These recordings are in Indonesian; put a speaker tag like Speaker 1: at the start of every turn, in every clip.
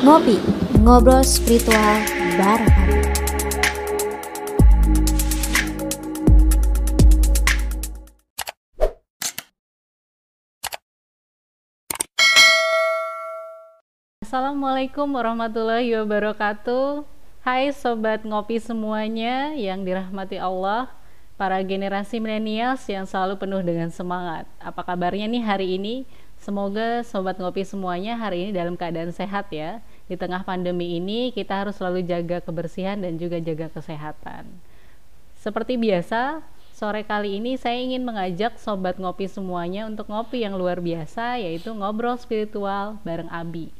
Speaker 1: Ngopi, ngobrol spiritual bareng.
Speaker 2: Assalamualaikum warahmatullahi wabarakatuh. Hai sobat ngopi semuanya yang dirahmati Allah, para generasi milenials yang selalu penuh dengan semangat. Apa kabarnya nih hari ini? Semoga sobat ngopi semuanya hari ini dalam keadaan sehat ya. Di tengah pandemi ini kita harus selalu jaga kebersihan dan juga jaga kesehatan. Seperti biasa, sore kali ini saya ingin mengajak sobat ngopi semuanya untuk ngopi yang luar biasa yaitu ngobrol spiritual bareng Abi.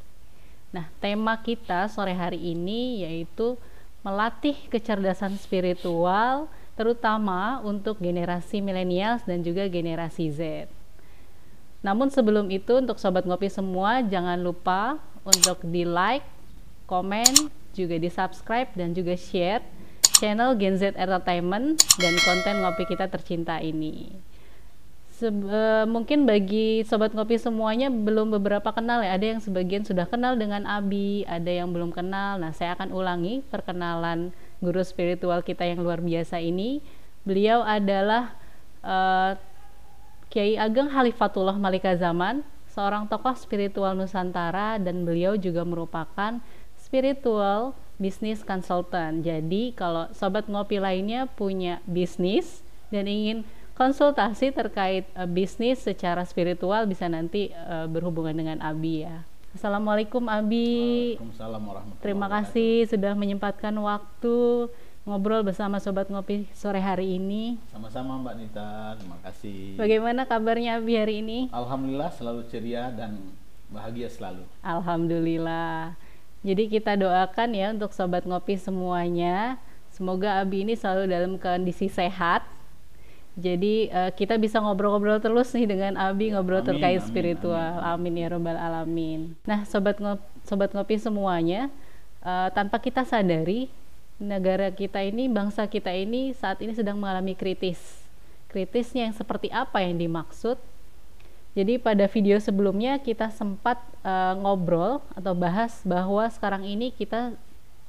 Speaker 2: Nah, tema kita sore hari ini yaitu melatih kecerdasan spiritual terutama untuk generasi milenials dan juga generasi Z. Namun sebelum itu untuk sobat ngopi semua jangan lupa untuk di like, komen, juga di subscribe dan juga share channel Gen Z Entertainment dan konten ngopi kita tercinta ini. Sebe uh, mungkin bagi sobat ngopi semuanya belum beberapa kenal ya. Ada yang sebagian sudah kenal dengan Abi, ada yang belum kenal. Nah, saya akan ulangi perkenalan guru spiritual kita yang luar biasa ini. Beliau adalah uh, Kiai Ageng Halifatullah Malika Zaman, seorang tokoh spiritual Nusantara dan beliau juga merupakan spiritual business consultant. Jadi, kalau sobat ngopi lainnya punya bisnis dan ingin konsultasi terkait uh, bisnis secara spiritual bisa nanti uh, berhubungan dengan Abi ya. Assalamualaikum Abi.
Speaker 3: Waalaikumsalam warahmatullahi
Speaker 2: Terima kasih sudah menyempatkan waktu ngobrol bersama Sobat Ngopi sore hari ini.
Speaker 3: Sama-sama Mbak Nita, terima kasih.
Speaker 2: Bagaimana kabarnya Abi hari ini?
Speaker 3: Alhamdulillah selalu ceria dan bahagia selalu.
Speaker 2: Alhamdulillah. Jadi kita doakan ya untuk Sobat Ngopi semuanya. Semoga Abi ini selalu dalam kondisi sehat, jadi uh, kita bisa ngobrol-ngobrol terus nih dengan Abi ngobrol amin, terkait amin, spiritual. Amin, amin ya robbal alamin. Nah, sobat ngop, sobat ngopi semuanya, uh, tanpa kita sadari negara kita ini, bangsa kita ini saat ini sedang mengalami kritis. Kritisnya yang seperti apa yang dimaksud? Jadi pada video sebelumnya kita sempat uh, ngobrol atau bahas bahwa sekarang ini kita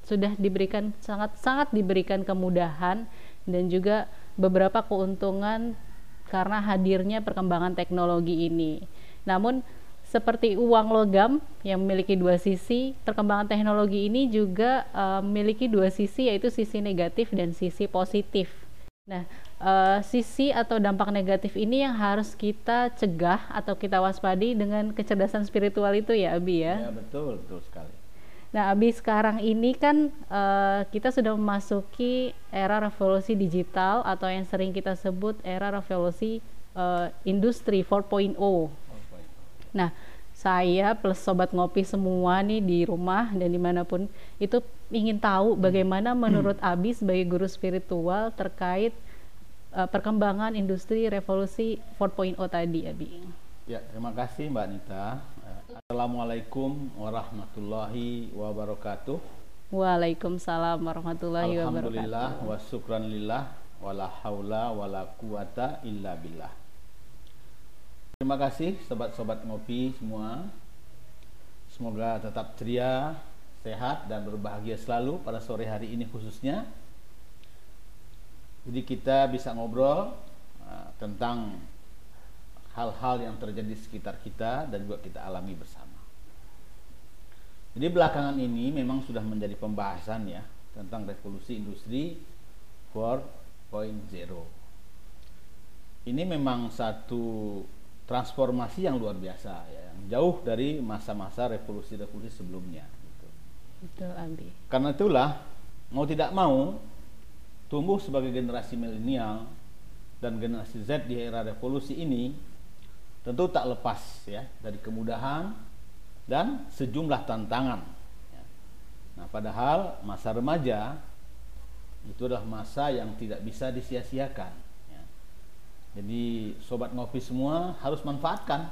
Speaker 2: sudah diberikan sangat sangat diberikan kemudahan dan juga beberapa keuntungan karena hadirnya perkembangan teknologi ini. Namun seperti uang logam yang memiliki dua sisi, perkembangan teknologi ini juga uh, memiliki dua sisi yaitu sisi negatif dan sisi positif. Nah, uh, sisi atau dampak negatif ini yang harus kita cegah atau kita waspadi dengan kecerdasan spiritual itu ya, Abi ya.
Speaker 3: Ya, betul, betul sekali.
Speaker 2: Nah, abis sekarang ini kan uh, kita sudah memasuki era revolusi digital atau yang sering kita sebut era revolusi uh, industri 4.0. Nah, saya plus sobat ngopi semua nih di rumah dan di mana pun itu ingin tahu bagaimana menurut Abi sebagai guru spiritual terkait uh, perkembangan industri revolusi 4.0 tadi, Abi.
Speaker 3: Ya, terima kasih Mbak Nita. Assalamualaikum warahmatullahi wabarakatuh.
Speaker 2: Waalaikumsalam warahmatullahi wabarakatuh.
Speaker 3: Alhamdulillah wa syukran lillah wala haula wala quwata illa billah. Terima kasih sobat-sobat ngopi semua. Semoga tetap ceria, sehat dan berbahagia selalu pada sore hari ini khususnya. Jadi kita bisa ngobrol uh, tentang hal-hal yang terjadi di sekitar kita dan juga kita alami bersama. Jadi belakangan ini memang sudah menjadi pembahasan ya tentang revolusi industri 4.0. Ini memang satu transformasi yang luar biasa ya, yang jauh dari masa-masa revolusi-revolusi sebelumnya. Gitu.
Speaker 2: Betul, Abi.
Speaker 3: Karena itulah mau tidak mau tumbuh sebagai generasi milenial dan generasi Z di era revolusi ini tentu tak lepas ya dari kemudahan dan sejumlah tantangan. Ya. Nah, padahal masa remaja itu adalah masa yang tidak bisa disia-siakan. Jadi sobat ngopi semua harus manfaatkan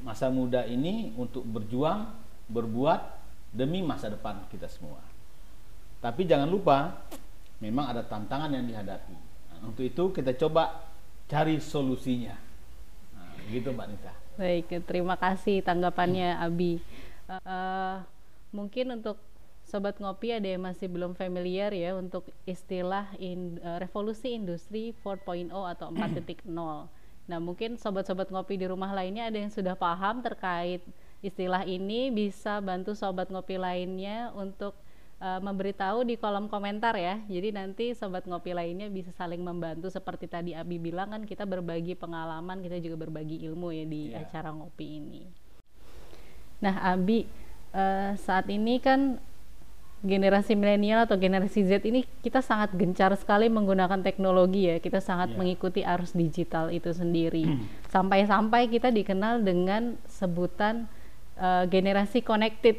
Speaker 3: masa muda ini untuk berjuang, berbuat demi masa depan kita semua. Tapi jangan lupa, memang ada tantangan yang dihadapi. Nah, untuk itu kita coba cari solusinya gitu Mbak Nita.
Speaker 2: Baik, terima kasih tanggapannya Abi. Uh, mungkin untuk sobat ngopi ada yang masih belum familiar ya untuk istilah in, uh, revolusi industri 4.0 atau 4.0. Nah, mungkin sobat-sobat ngopi di rumah lainnya ada yang sudah paham terkait istilah ini bisa bantu sobat ngopi lainnya untuk uh, memberitahu di kolom komentar ya. Jadi nanti sobat ngopi lainnya bisa saling membantu seperti tadi Abi bilang kan kita berbagi pengalaman, kita juga berbagi ilmu ya di yeah. acara ngopi ini. Nah, Abi uh, saat ini kan generasi milenial atau generasi Z ini kita sangat gencar sekali menggunakan teknologi ya. Kita sangat yeah. mengikuti arus digital itu sendiri. Hmm. Sampai-sampai kita dikenal dengan sebutan uh, generasi connected.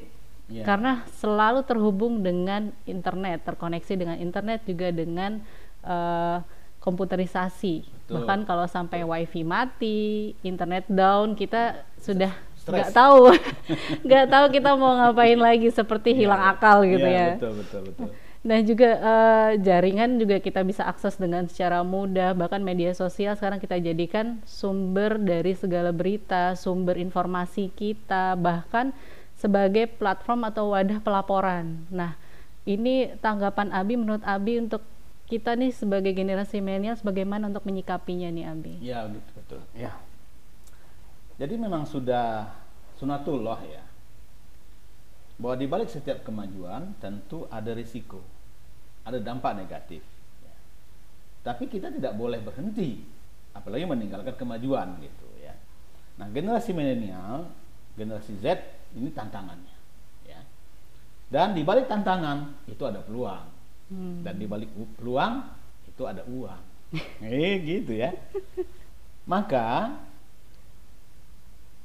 Speaker 2: Yeah. Karena selalu terhubung dengan internet, terkoneksi dengan internet juga dengan uh, komputerisasi. Betul. Bahkan kalau sampai wifi mati, internet down, kita sudah nggak tahu nggak tahu kita mau ngapain lagi seperti yeah. hilang akal gitu yeah, ya betul betul betul Nah juga uh, jaringan juga kita bisa akses dengan secara mudah bahkan media sosial sekarang kita jadikan sumber dari segala berita sumber informasi kita bahkan sebagai platform atau wadah pelaporan. Nah ini tanggapan Abi menurut Abi untuk kita nih sebagai generasi milenial bagaimana untuk menyikapinya nih Abi?
Speaker 3: Ya betul betul. Ya jadi memang sudah sunatullah ya. Bahwa di balik setiap kemajuan tentu ada risiko. Ada dampak negatif. Ya. Tapi kita tidak boleh berhenti apalagi meninggalkan kemajuan gitu ya. Nah, generasi milenial, generasi Z ini tantangannya ya. Dan di balik tantangan itu ada peluang. Hmm. Dan di balik peluang itu ada uang. eh gitu ya. Maka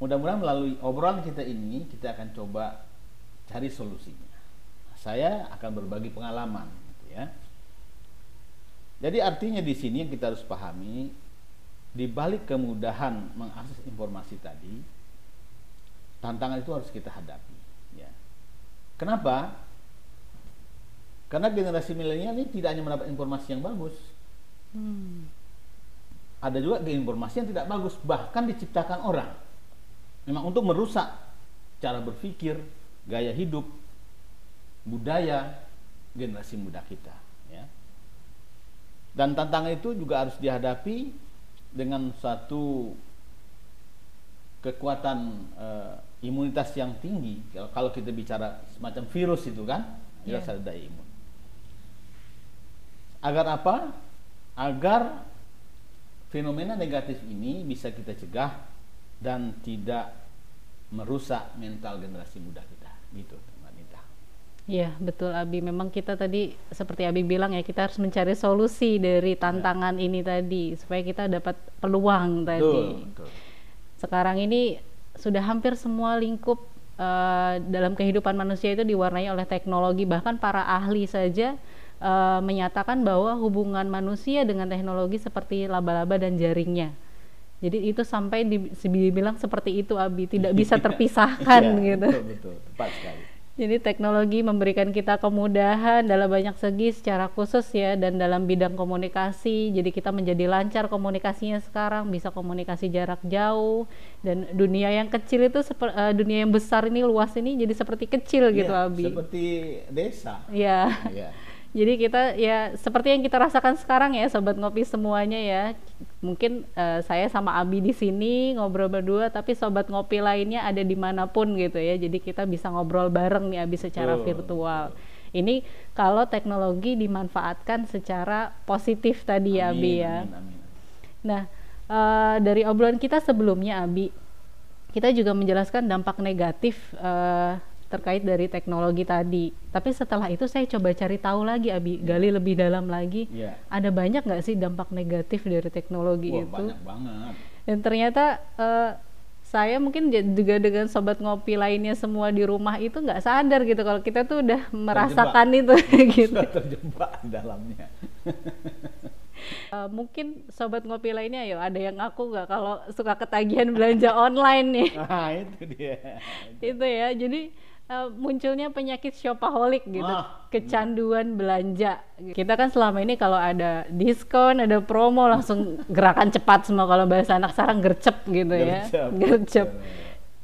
Speaker 3: Mudah-mudahan melalui obrolan kita ini kita akan coba cari solusinya. Saya akan berbagi pengalaman, gitu ya. Jadi artinya di sini yang kita harus pahami di balik kemudahan mengakses informasi tadi, tantangan itu harus kita hadapi. Ya. Kenapa? Karena generasi milenial ini tidak hanya mendapat informasi yang bagus, hmm. ada juga informasi yang tidak bagus, bahkan diciptakan orang memang untuk merusak cara berpikir, gaya hidup, budaya generasi muda kita. Ya. Dan tantangan itu juga harus dihadapi dengan satu kekuatan uh, imunitas yang tinggi. Kalau kita bicara semacam virus itu kan, yeah. ada daya imun. Agar apa? Agar fenomena negatif ini bisa kita cegah dan tidak merusak mental generasi muda kita gitu
Speaker 2: Iya betul Abi. Memang kita tadi seperti Abi bilang ya kita harus mencari solusi dari ya. tantangan ya. ini tadi supaya kita dapat peluang tadi. Betul, betul. Sekarang ini sudah hampir semua lingkup uh, dalam kehidupan manusia itu diwarnai oleh teknologi. Bahkan para ahli saja uh, menyatakan bahwa hubungan manusia dengan teknologi seperti laba-laba dan jaringnya. Jadi itu sampai dibilang seperti itu Abi, tidak bisa terpisahkan iya, gitu. Betul, betul, tepat sekali. Jadi teknologi memberikan kita kemudahan dalam banyak segi secara khusus ya dan dalam bidang komunikasi. Jadi kita menjadi lancar komunikasinya sekarang, bisa komunikasi jarak jauh dan dunia yang kecil itu uh, dunia yang besar ini luas ini jadi seperti kecil gitu
Speaker 3: ya,
Speaker 2: Abi.
Speaker 3: Seperti desa.
Speaker 2: Ya. ya. Jadi kita ya seperti yang kita rasakan sekarang ya sobat ngopi semuanya ya. Mungkin uh, saya sama Abi di sini ngobrol berdua tapi sobat ngopi lainnya ada di mana pun gitu ya. Jadi kita bisa ngobrol bareng nih Abi secara oh. virtual. Ini kalau teknologi dimanfaatkan secara positif tadi ya Abi ya. Amin, amin. Nah, uh, dari obrolan kita sebelumnya Abi, kita juga menjelaskan dampak negatif uh, terkait dari teknologi tadi. Tapi setelah itu saya coba cari tahu lagi, Abi, yeah. gali lebih dalam lagi. Yeah. Ada banyak nggak sih dampak negatif dari teknologi Wah, itu?
Speaker 3: Banyak banget.
Speaker 2: Dan ternyata uh, saya mungkin juga dengan sobat ngopi lainnya semua di rumah itu nggak sadar gitu kalau kita tuh udah merasakan terjebak. itu gitu.
Speaker 3: Terjebak dalamnya.
Speaker 2: Uh, mungkin sobat ngopi lainnya ya ada yang ngaku nggak kalau suka ketagihan belanja online nih.
Speaker 3: Nah itu dia.
Speaker 2: itu ya jadi uh, munculnya penyakit shopaholic gitu, ah, kecanduan belanja. Kita kan selama ini kalau ada diskon, ada promo langsung gerakan cepat semua. Kalau bahasa anak sekarang gercep gitu ya, gercep.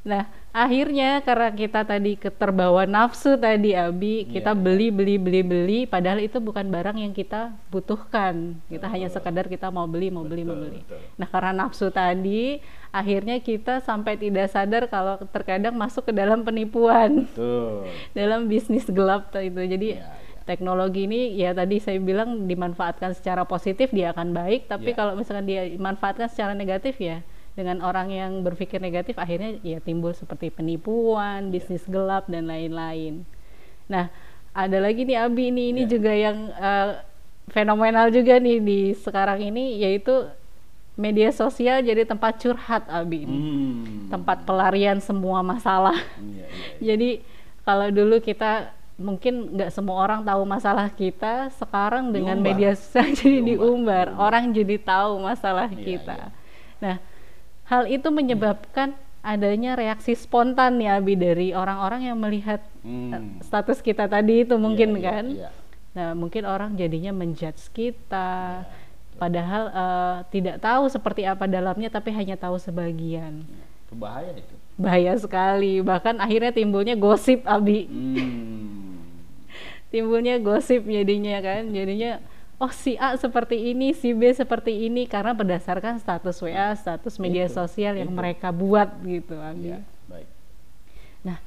Speaker 2: Nah, akhirnya karena kita tadi keterbawa nafsu tadi Abi kita
Speaker 3: Iya.
Speaker 2: beli beli beli beli padahal itu bukan barang yang kita butuhkan kita hanya sekadar kita mau beli mau beli mau
Speaker 3: Betul,
Speaker 2: beli
Speaker 3: betul.
Speaker 2: nah karena nafsu tadi akhirnya kita sampai tidak sadar kalau terkadang masuk ke dalam penipuan
Speaker 3: Betul.
Speaker 2: dalam bisnis gelap tuh itu jadi
Speaker 3: Iya, iya.
Speaker 2: teknologi ini ya tadi saya bilang dimanfaatkan secara positif dia akan baik tapi
Speaker 3: Iya.
Speaker 2: kalau misalkan dia dimanfaatkan secara negatif ya dengan orang yang berpikir negatif akhirnya ya timbul seperti penipuan
Speaker 3: Iya.
Speaker 2: bisnis gelap dan lain-lain nah ada lagi nih Abi ini ini
Speaker 3: Iya.
Speaker 2: juga yang eh, fenomenal juga nih di sekarang ini yaitu media sosial jadi tempat curhat Abi ini
Speaker 3: Hmm.
Speaker 2: tempat pelarian semua masalah
Speaker 3: Iya, iya, iya.
Speaker 2: jadi kalau dulu kita mungkin nggak semua orang tahu masalah kita, sekarang dengan
Speaker 3: Diumbar.
Speaker 2: media sosial jadi Diumbar,
Speaker 3: diumbar,
Speaker 2: orang jadi tahu masalah
Speaker 3: Iya,
Speaker 2: kita.
Speaker 3: iya.
Speaker 2: Nah, hal itu menyebabkan adanya reaksi spontan ya Abi dari orang-orang yang melihat eh,
Speaker 3: Hmm.
Speaker 2: status kita tadi itu mungkin
Speaker 3: Iya, iya,
Speaker 2: kan.
Speaker 3: iya.
Speaker 2: Nah, mungkin orang jadinya menjudge kita.
Speaker 3: Iya,
Speaker 2: Padahal eh, tidak tahu seperti apa dalamnya tapi hanya tahu sebagian.
Speaker 3: Itu bahaya itu.
Speaker 2: Bahaya sekali. Bahkan akhirnya timbulnya gosip Abi.
Speaker 3: Hmm.
Speaker 2: timbulnya gosip jadinya kan jadinya oh si A seperti ini si B seperti ini karena berdasarkan status WA status media
Speaker 3: Itu,
Speaker 2: sosial yang
Speaker 3: itu.
Speaker 2: mereka buat gitu Abi
Speaker 3: Iya, baik.
Speaker 2: nah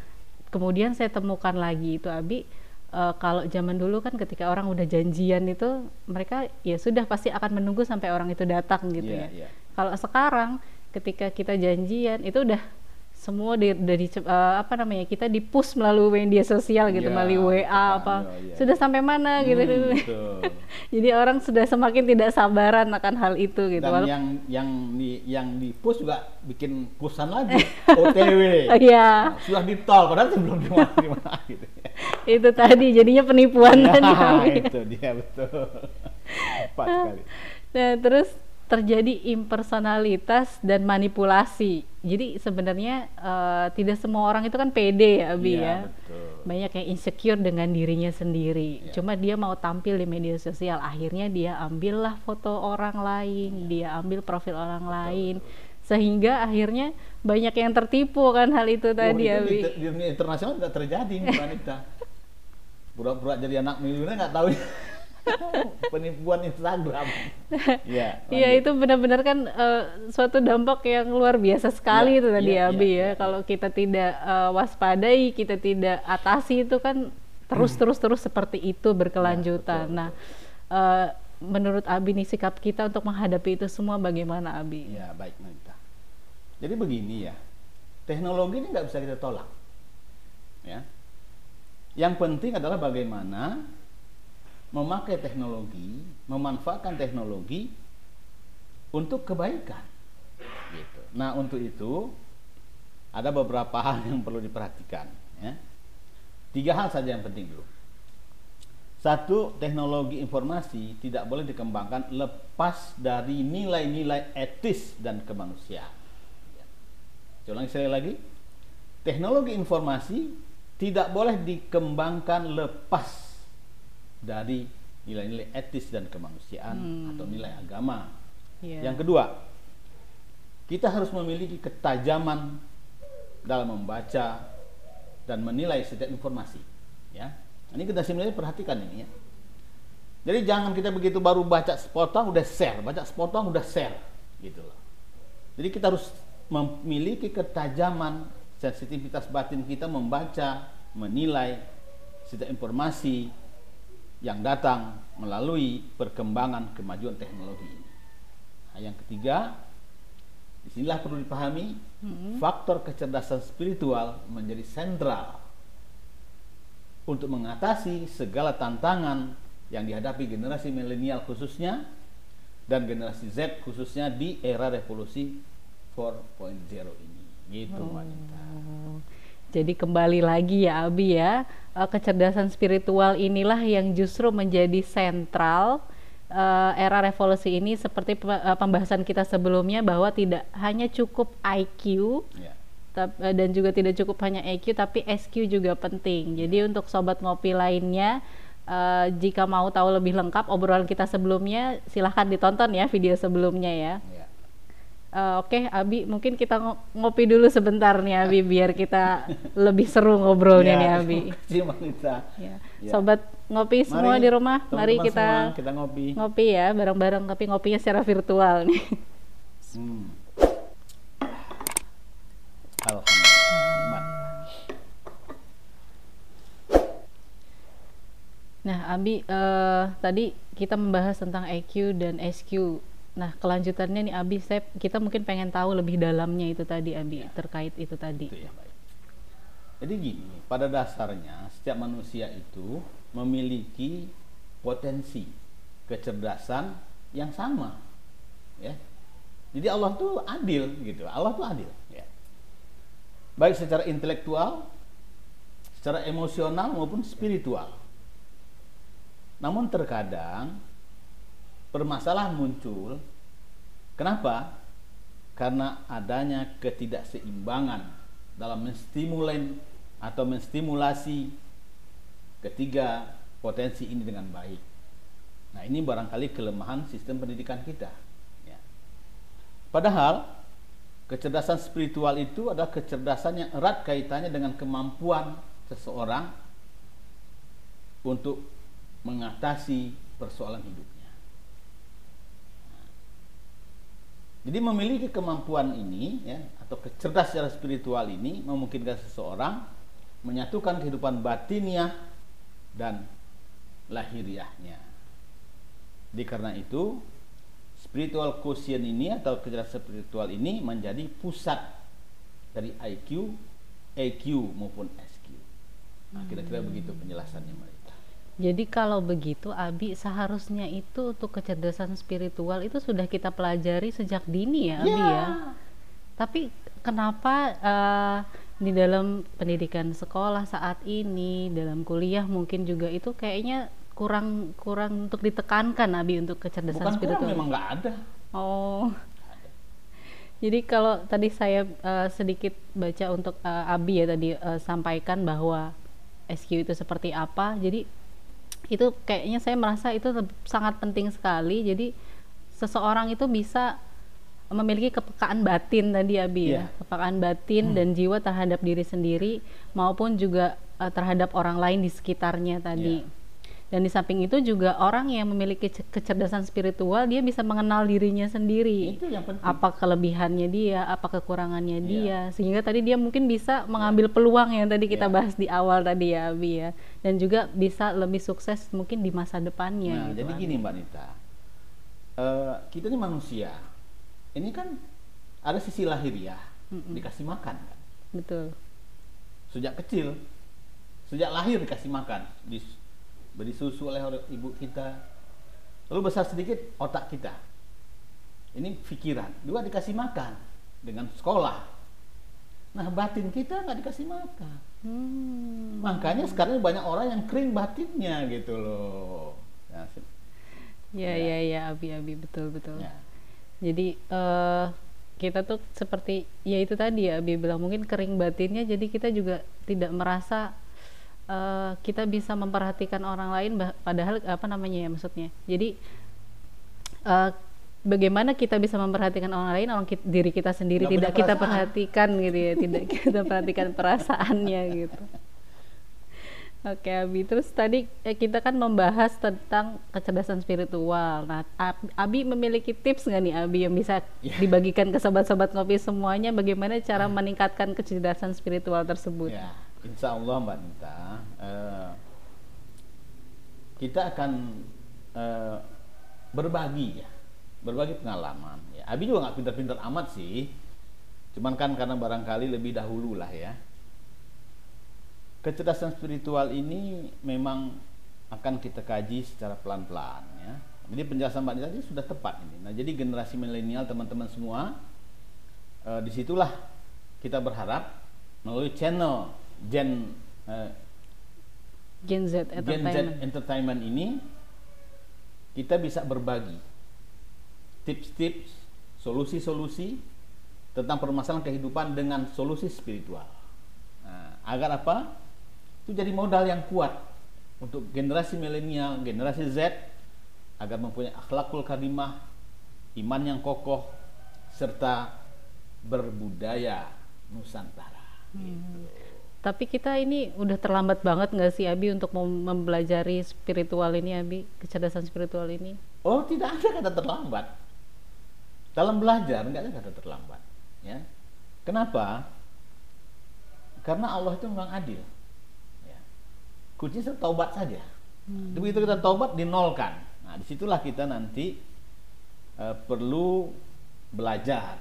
Speaker 2: kemudian saya temukan lagi itu Abi eh, kalau zaman dulu kan ketika orang udah janjian itu mereka ya sudah pasti akan menunggu sampai orang itu datang gitu
Speaker 3: Iya,
Speaker 2: ya
Speaker 3: iya.
Speaker 2: kalau sekarang ketika kita janjian itu udah semua di, dari eh, apa namanya kita di push melalui media sosial gitu
Speaker 3: Iya,
Speaker 2: melalui WA
Speaker 3: betul,
Speaker 2: apa
Speaker 3: iya, iya.
Speaker 2: sudah sampai mana gitu
Speaker 3: Hmm, betul.
Speaker 2: jadi orang sudah semakin tidak sabaran akan hal itu gitu
Speaker 3: Dan yang yang di yang di push juga bikin pusan lagi OTW.
Speaker 2: Iya.
Speaker 3: Nah, sudah di tol padahal itu belum di mana di mana gitu.
Speaker 2: itu tadi jadinya penipuan tadi
Speaker 3: Ya,
Speaker 2: Abi.
Speaker 3: itu dia betul. Tepat sekali.
Speaker 2: Nah, terus terjadi impersonalitas dan manipulasi. Jadi sebenarnya eh, tidak semua orang itu kan pede ya, Abi
Speaker 3: Iya,
Speaker 2: ya.
Speaker 3: betul.
Speaker 2: Banyak yang insecure dengan dirinya sendiri.
Speaker 3: Iya.
Speaker 2: Cuma dia mau tampil di media sosial, akhirnya dia ambillah foto orang lain, dia ambil profil orang lain. Sehingga akhirnya banyak yang tertipu kan hal itu tadi,
Speaker 3: Wah, itu
Speaker 2: Abi.
Speaker 3: di, di dunia internasional tidak terjadi Mbak Anita. Pura-pura jadi anak miliuner nggak tahu penipuan Instagram. Iya.
Speaker 2: Iya
Speaker 3: lanjut.
Speaker 2: itu benar-benar kan eh, suatu dampak yang luar biasa sekali
Speaker 3: Iya,
Speaker 2: itu tadi
Speaker 3: iya,
Speaker 2: Abi
Speaker 3: iya,
Speaker 2: ya.
Speaker 3: iya,
Speaker 2: Kalau kita tidak eh, waspadai, kita tidak atasi itu kan terus terus terus seperti itu berkelanjutan.
Speaker 3: betul,
Speaker 2: nah, eh, menurut Abi nih sikap kita untuk menghadapi itu semua bagaimana Abi?
Speaker 3: Ya baik Nita. Jadi begini ya, teknologi ini nggak bisa kita tolak. Ya, yang penting adalah bagaimana memakai teknologi, memanfaatkan teknologi untuk kebaikan. Gitu. Nah untuk itu ada beberapa hal yang perlu diperhatikan. Ya. Tiga hal saja yang penting dulu. Satu, teknologi informasi tidak boleh dikembangkan lepas dari nilai-nilai etis dan kemanusiaan. Ulangi sekali lagi. Teknologi informasi tidak boleh dikembangkan lepas dari nilai-nilai etis dan kemanusiaan
Speaker 2: Hmm.
Speaker 3: atau nilai agama.
Speaker 2: Iya.
Speaker 3: Yang kedua, kita harus memiliki ketajaman dalam membaca dan menilai setiap informasi. Ya, ini kita sebenarnya perhatikan ini ya. Jadi jangan kita begitu baru baca sepotong udah share, baca sepotong udah share, gitu loh. Jadi kita harus memiliki ketajaman sensitivitas batin kita membaca, menilai setiap informasi yang datang melalui perkembangan kemajuan teknologi ini. Nah, yang ketiga, di sinilah perlu dipahami faktor kecerdasan spiritual menjadi sentral untuk mengatasi segala tantangan yang dihadapi generasi milenial khususnya dan generasi Z khususnya di era revolusi 4.0 ini. Gitu wanita.
Speaker 2: Jadi kembali lagi ya Abi ya, eh, kecerdasan spiritual inilah yang justru menjadi sentral eh, era revolusi ini seperti pe- eh, pembahasan kita sebelumnya bahwa tidak hanya cukup IQ
Speaker 3: Ya.
Speaker 2: tap- eh, dan juga tidak cukup hanya EQ tapi SQ juga penting. Jadi untuk sobat ngopi lainnya jika mau tahu lebih lengkap obrolan kita sebelumnya silahkan ditonton ya video sebelumnya ya. Uh, Oke, okay, Abi, mungkin kita ngopi dulu sebentar nih Abi, biar kita lebih seru ngobrolnya ya, nih Abi.
Speaker 3: Terima kasih,
Speaker 2: ya. ya. Sobat ngopi mari, semua di rumah, teman -teman mari kita
Speaker 3: semua, kita ngopi.
Speaker 2: Ngopi ya, bareng-bareng, tapi ngopinya secara virtual nih. Hmm. Alhamdulillah. Nah, Abi, uh, tadi kita membahas tentang EQ dan SQ Nah, kelanjutannya nih Abi, saya kita mungkin pengen tahu lebih dalamnya itu tadi Abi ya. terkait itu tadi. Itu ya, baik.
Speaker 3: Jadi gini, pada dasarnya setiap manusia itu memiliki potensi kecerdasan yang sama. Ya. Jadi Allah tuh adil gitu. Allah tuh adil, ya. Baik secara intelektual, secara emosional maupun spiritual. Namun terkadang permasalahan muncul. Kenapa? Karena adanya ketidakseimbangan dalam menstimulen atau menstimulasi ketiga potensi ini dengan baik. Nah ini barangkali kelemahan sistem pendidikan kita. Ya. Padahal kecerdasan spiritual itu adalah kecerdasan yang erat kaitannya dengan kemampuan seseorang untuk mengatasi persoalan hidup. Jadi memiliki kemampuan ini ya atau kecerdasan secara spiritual ini memungkinkan seseorang menyatukan kehidupan batinnya dan lahiriahnya. Jadi karena itu spiritual quotient ini atau kecerdasan spiritual ini menjadi pusat dari IQ, EQ maupun SQ. Nah, kira-kira begitu penjelasannya mereka.
Speaker 2: Jadi kalau begitu Abi seharusnya itu untuk kecerdasan spiritual itu sudah kita pelajari sejak dini ya Abi yeah. ya. Tapi kenapa uh, di dalam pendidikan sekolah saat ini, dalam kuliah mungkin juga itu kayaknya kurang kurang untuk ditekankan Abi untuk kecerdasan
Speaker 3: Bukan
Speaker 2: spiritual.
Speaker 3: Bukan memang nggak ada.
Speaker 2: Oh. Jadi kalau tadi saya uh, sedikit baca untuk uh, Abi ya tadi uh, sampaikan bahwa SQ itu seperti apa. Jadi itu kayaknya saya merasa itu sangat penting sekali jadi seseorang itu bisa memiliki kepekaan batin tadi Abi yeah. ya iya. kepekaan batin hmm. dan jiwa terhadap diri sendiri maupun juga uh, terhadap orang lain di sekitarnya tadi yeah. Dan di samping itu juga orang yang memiliki kecerdasan spiritual dia bisa mengenal dirinya sendiri. Itu yang penting. Apa kelebihannya dia, apa kekurangannya yeah. dia. Sehingga tadi dia mungkin bisa mengambil peluang yang tadi kita yeah. bahas di awal tadi ya, Abi ya. Dan juga bisa lebih sukses mungkin di masa depannya.
Speaker 3: Nah, gitu, jadi Abi. gini Mbak Nita. Uh, kita ini manusia. Ini kan ada sisi lahiriah, mm -mm. dikasih makan kan.
Speaker 2: Betul.
Speaker 3: Sejak kecil, sejak lahir dikasih makan, di beri susu oleh ibu kita. Lalu besar sedikit otak kita. Ini pikiran dua dikasih makan dengan sekolah. Nah batin kita nggak dikasih makan. Hmm. makanya sekarang banyak orang yang kering batinnya gitu loh.
Speaker 2: Ya ya ya, ya abi abi. Betul betul. Ya. jadi uh, kita tuh seperti ya itu tadi ya abi bilang mungkin kering batinnya jadi kita juga tidak merasa uh, kita bisa memperhatikan orang lain padahal apa namanya ya maksudnya jadi uh, bagaimana kita bisa memperhatikan orang lain orang kita, diri kita sendiri Gak tidak kita perhatikan gitu ya tidak kita perhatikan perasaannya gitu Oke Abi, terus tadi eh, kita kan membahas tentang kecerdasan spiritual. Nah, Abi memiliki tips nggak nih Abi yang bisa yeah. dibagikan ke sobat-sobat ngopi semuanya bagaimana cara meningkatkan kecerdasan spiritual tersebut?
Speaker 3: Yeah. Insya Allah Mbak Nita uh, kita akan uh, berbagi ya berbagi pengalaman ya. Abi juga nggak pintar-pintar amat sih cuman kan karena barangkali lebih dahulu lah ya. Kecerdasan spiritual ini memang akan kita kaji secara pelan-pelan ya. Jadi penjelasan Mbak Nita tadi sudah tepat ini. Nah jadi generasi milenial teman-teman semua uh, di situlah kita berharap melalui channel Gen uh,
Speaker 2: Gen Z
Speaker 3: Gen Z Entertainment ini kita bisa berbagi tips-tips, solusi-solusi tentang permasalahan kehidupan dengan solusi spiritual. Nah, agar apa? Itu jadi modal yang kuat untuk generasi milenial, generasi Z agar mempunyai akhlakul karimah, iman yang kokoh, serta berbudaya Nusantara. Gitu.
Speaker 2: Tapi kita ini udah terlambat banget nggak sih Abi untuk mem- mempelajari spiritual ini Abi, kecerdasan spiritual ini?
Speaker 3: Oh tidak ada kata terlambat. Dalam belajar nggak ada kata terlambat. Ya. Kenapa? Karena Allah itu memang adil. Ya. Kuncinya taubat saja.
Speaker 2: Hmm.
Speaker 3: Begitu kita taubat dinolkan. Nah di situlah kita nanti eh, perlu belajar.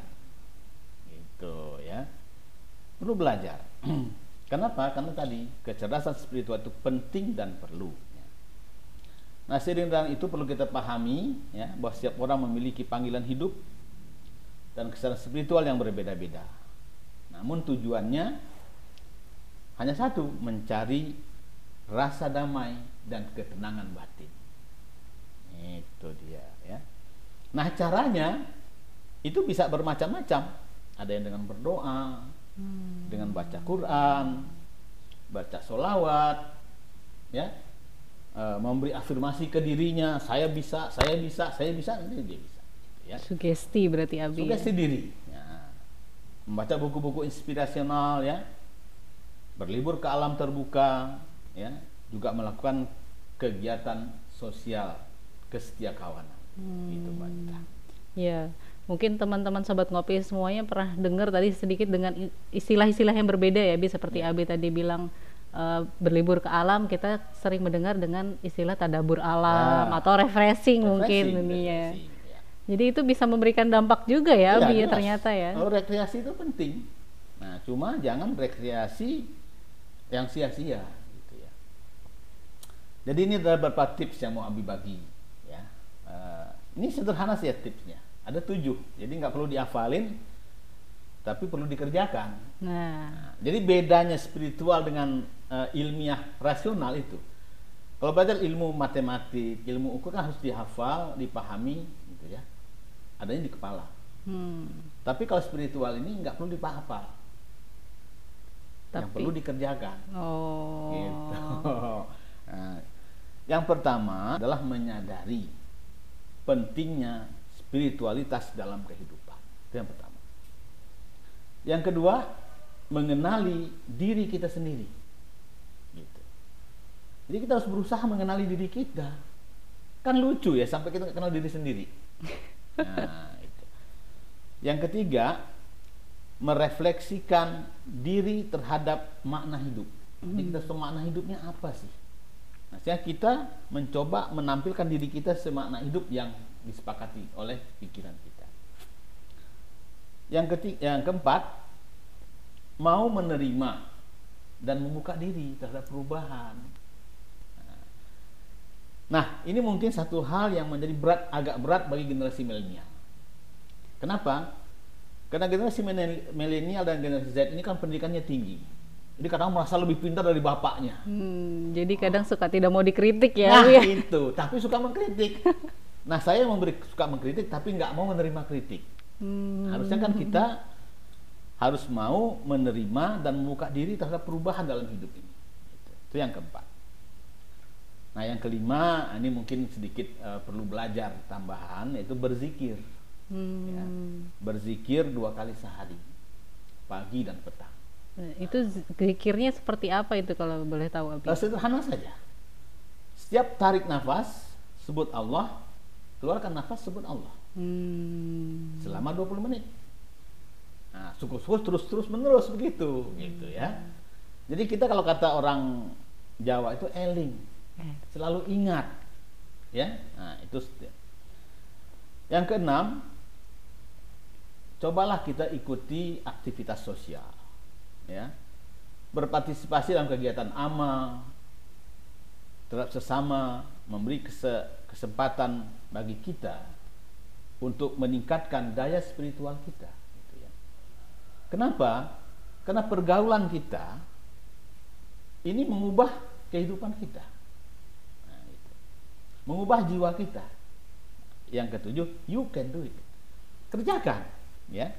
Speaker 3: Gitu ya. Perlu belajar. Kenapa? Karena tadi kecerdasan spiritual itu penting dan perlu. Nah, seiring dengan itu perlu kita pahami ya bahwa setiap orang memiliki panggilan hidup dan kecerdasan spiritual yang berbeda-beda. Namun tujuannya hanya satu, mencari rasa damai dan ketenangan batin. Itu dia ya. Nah, caranya itu bisa bermacam-macam. Ada yang dengan berdoa, dengan baca Quran, baca solawat, ya, E, memberi afirmasi ke dirinya, saya bisa, saya bisa, saya bisa, nanti dia bisa. Ya.
Speaker 2: Sugesti berarti Abi. ya?
Speaker 3: Sugesti diri. Ya. Membaca buku-buku inspirasional, ya, berlibur ke alam terbuka, ya, juga melakukan kegiatan sosial kesetiakawanan. Itu Mbak.
Speaker 2: Ya, mungkin teman-teman sobat ngopi semuanya pernah dengar tadi sedikit dengan istilah-istilah yang berbeda ya, Abi seperti
Speaker 3: Ya.
Speaker 2: Abi tadi bilang eh, berlibur ke alam, kita sering mendengar dengan istilah tadabur alam
Speaker 3: Ah.
Speaker 2: atau refreshing, mungkin
Speaker 3: Refreshing,
Speaker 2: ini ya.
Speaker 3: ya.
Speaker 2: Jadi itu bisa memberikan dampak juga ya,
Speaker 3: Iya,
Speaker 2: Abi ya ternyata ya.
Speaker 3: Oh, rekreasi itu penting. Nah, cuma jangan rekreasi yang sia-sia gitu ya. Jadi ini adalah beberapa tips yang mau Abi bagi ya. Eh, ini sederhana sih ya tipsnya. Ada tujuh, jadi nggak perlu dihafalin, tapi perlu dikerjakan.
Speaker 2: Nah,
Speaker 3: Nah, jadi bedanya spiritual dengan eh, ilmiah rasional itu. Kalau belajar ilmu matematik, ilmu ukur kan harus dihafal, dipahami, gitu ya. Adanya di kepala.
Speaker 2: hmm,
Speaker 3: Tapi kalau spiritual ini nggak perlu yang
Speaker 2: Tapi-
Speaker 3: perlu dikerjakan.
Speaker 2: oh,
Speaker 3: Gitu. Nah, yang pertama adalah menyadari pentingnya spiritualitas dalam kehidupan. Itu yang pertama. Yang kedua, mengenali diri kita sendiri. Gitu. Jadi kita harus berusaha mengenali diri kita. Kan lucu ya sampai kita kenal diri sendiri. Nah, itu. Yang ketiga, merefleksikan diri terhadap makna hidup. Jadi kita semua makna hidupnya apa sih? Nah, kita mencoba menampilkan diri kita semakna hidup yang disepakati oleh pikiran kita. Yang ketiga, yang keempat, mau menerima dan membuka diri terhadap perubahan. Nah, ini mungkin satu hal yang menjadi berat agak berat bagi generasi milenial. Kenapa? Karena generasi milenial dan generasi Z ini kan pendidikannya tinggi. Jadi kadang merasa lebih pintar dari bapaknya.
Speaker 2: hmm, jadi kadang suka tidak mau dikritik ya,
Speaker 3: Nah
Speaker 2: ya.
Speaker 3: itu, tapi suka mengkritik. Nah saya memberi suka mengkritik, tapi nggak mau menerima kritik.
Speaker 2: Hmm,
Speaker 3: Harusnya kan kita harus mau menerima dan membuka diri terhadap perubahan dalam hidup ini. Itu yang keempat. Nah yang kelima, ini mungkin sedikit eh, perlu belajar tambahan, yaitu berzikir.
Speaker 2: hmm.
Speaker 3: Ya. Berzikir dua kali sehari, pagi dan petang.
Speaker 2: Nah, itu zikirnya seperti apa itu kalau boleh tahu Abi?
Speaker 3: Sederhana saja. Setiap tarik nafas, sebut Allah, keluarkan nafas, sebut Allah.
Speaker 2: Hmm.
Speaker 3: selama 20 menit. Nah, syukur-syukur terus-terus menerus begitu, gitu ya. Jadi kita kalau kata orang Jawa itu eling,
Speaker 2: Eh,
Speaker 3: selalu ingat, ya. Nah, itu. Yang keenam, cobalah kita ikuti aktivitas sosial, ya. Berpartisipasi dalam kegiatan amal, terhadap sesama, memberi kese- kesempatan bagi kita untuk meningkatkan daya spiritual kita. gitu ya. Kenapa? Karena pergaulan kita ini mengubah kehidupan kita, Nah, itu. mengubah jiwa kita. Yang ketujuh, you can do it. Kerjakan, ya.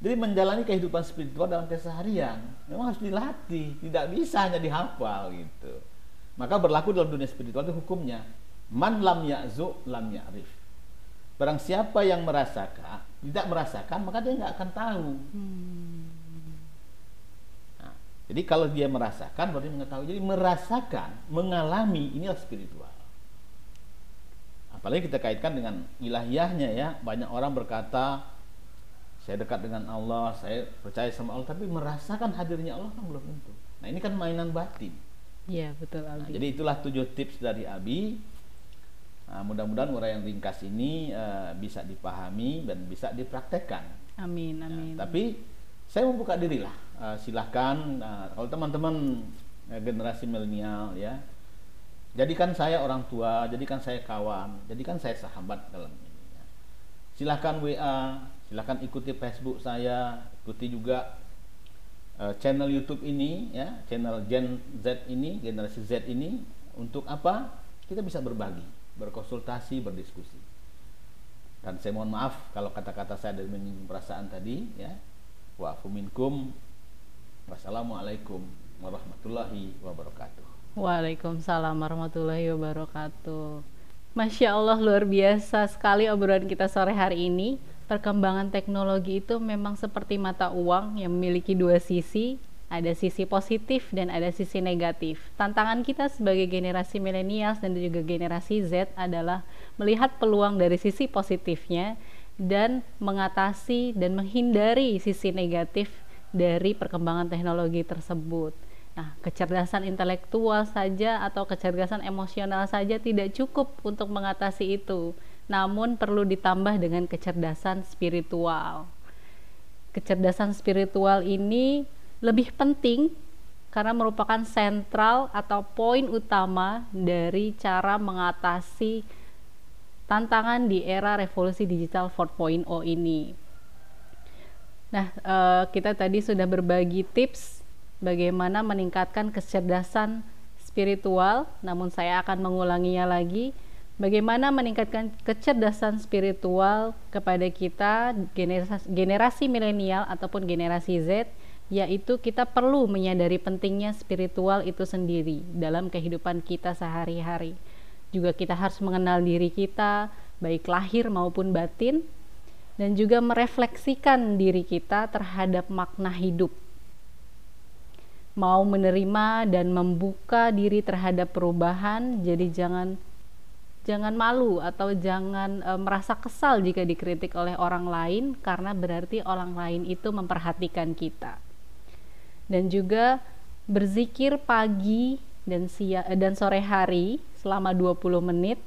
Speaker 3: Jadi menjalani kehidupan spiritual dalam keseharian memang harus dilatih, tidak bisa hanya dihafal gitu. Maka berlaku dalam dunia spiritual itu hukumnya man lam ya'zu lam ya'rif. Barang siapa yang merasakan tidak merasakan maka dia nggak akan tahu. Hmm. Nah, jadi kalau dia merasakan berarti mengetahui. Jadi merasakan, mengalami inilah spiritual. Apalagi kita kaitkan dengan ilahiyahnya ya. Banyak orang berkata saya dekat dengan Allah, saya percaya sama Allah, tapi merasakan hadirnya Allah kan belum tentu. Nah ini kan mainan batin.
Speaker 2: Iya betul Abi. Nah,
Speaker 3: jadi itulah tujuh tips dari Abi Nah, mudah-mudahan uraian ringkas ini uh, bisa dipahami dan bisa dipraktekkan.
Speaker 2: Amin, nah, amin.
Speaker 3: Nah, tapi saya membuka diri lah. Uh, silahkan uh, kalau teman-teman uh, generasi milenial ya, jadikan saya orang tua, jadikan saya kawan, jadikan saya sahabat dalam ini. Ya. Silahkan WA, silahkan ikuti Facebook saya, ikuti juga uh, channel YouTube ini ya, channel Gen Z ini, generasi Z ini untuk apa? Kita bisa berbagi berkonsultasi, berdiskusi. Dan saya mohon maaf kalau kata-kata saya dari menyinggung perasaan tadi ya. Wa minkum. Wassalamualaikum warahmatullahi wabarakatuh.
Speaker 2: Waalaikumsalam warahmatullahi wabarakatuh. Masya Allah luar biasa sekali obrolan kita sore hari ini. Perkembangan teknologi itu memang seperti mata uang yang memiliki dua sisi, ada sisi positif dan ada sisi negatif. Tantangan kita sebagai generasi milenial dan juga generasi Z adalah melihat peluang dari sisi positifnya dan mengatasi dan menghindari sisi negatif dari perkembangan teknologi tersebut. Nah, kecerdasan intelektual saja atau kecerdasan emosional saja tidak cukup untuk mengatasi itu, namun perlu ditambah dengan kecerdasan spiritual. Kecerdasan spiritual ini lebih penting karena merupakan sentral atau poin utama dari cara mengatasi tantangan di era revolusi digital 4.0 ini. Nah, eh, kita tadi sudah berbagi tips bagaimana meningkatkan kecerdasan spiritual, namun saya akan mengulanginya lagi. Bagaimana meningkatkan kecerdasan spiritual kepada kita generasi, generasi milenial ataupun generasi Z yaitu kita perlu menyadari pentingnya spiritual itu sendiri dalam kehidupan kita sehari-hari. Juga kita harus mengenal diri kita, baik lahir maupun batin, dan juga merefleksikan diri kita terhadap makna hidup. Mau menerima dan membuka diri terhadap perubahan, jadi jangan jangan malu atau jangan e, merasa kesal jika dikritik oleh orang lain karena berarti orang lain itu memperhatikan kita dan juga berzikir pagi dan siang dan sore hari selama 20 menit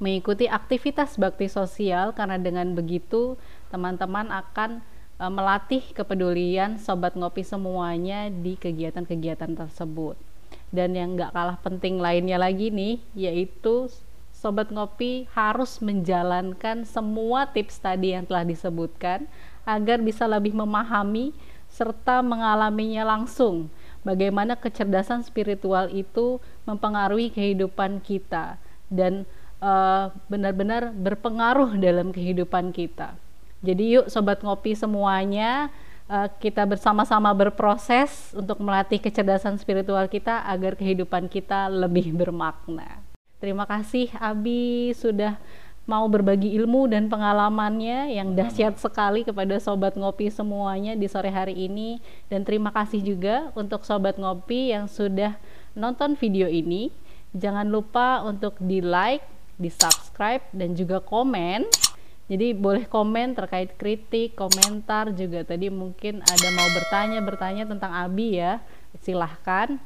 Speaker 2: mengikuti aktivitas bakti sosial karena dengan begitu teman-teman akan e, melatih kepedulian sobat ngopi semuanya di kegiatan-kegiatan tersebut. Dan yang gak kalah penting lainnya lagi nih yaitu sobat ngopi harus menjalankan semua tips tadi yang telah disebutkan agar bisa lebih memahami serta mengalaminya langsung. Bagaimana kecerdasan spiritual itu mempengaruhi kehidupan kita dan uh, benar-benar berpengaruh dalam kehidupan kita. Jadi yuk sobat ngopi semuanya uh, kita bersama-sama berproses untuk melatih kecerdasan spiritual kita agar kehidupan kita lebih bermakna. Terima kasih Abi sudah mau berbagi ilmu dan pengalamannya yang dahsyat sekali kepada sobat ngopi semuanya di sore hari ini dan terima kasih juga untuk sobat ngopi yang sudah nonton video ini. Jangan lupa untuk di like, di subscribe dan juga komen. Jadi boleh komen terkait kritik, komentar juga tadi mungkin ada mau bertanya bertanya tentang Abi ya. Silahkan.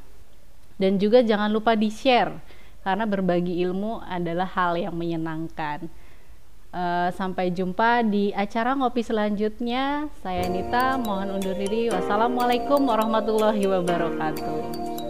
Speaker 2: Dan juga jangan lupa di share karena berbagi ilmu adalah hal yang menyenangkan. Uh, sampai jumpa di acara ngopi selanjutnya. Saya Nita, mohon undur diri. Wassalamualaikum warahmatullahi wabarakatuh.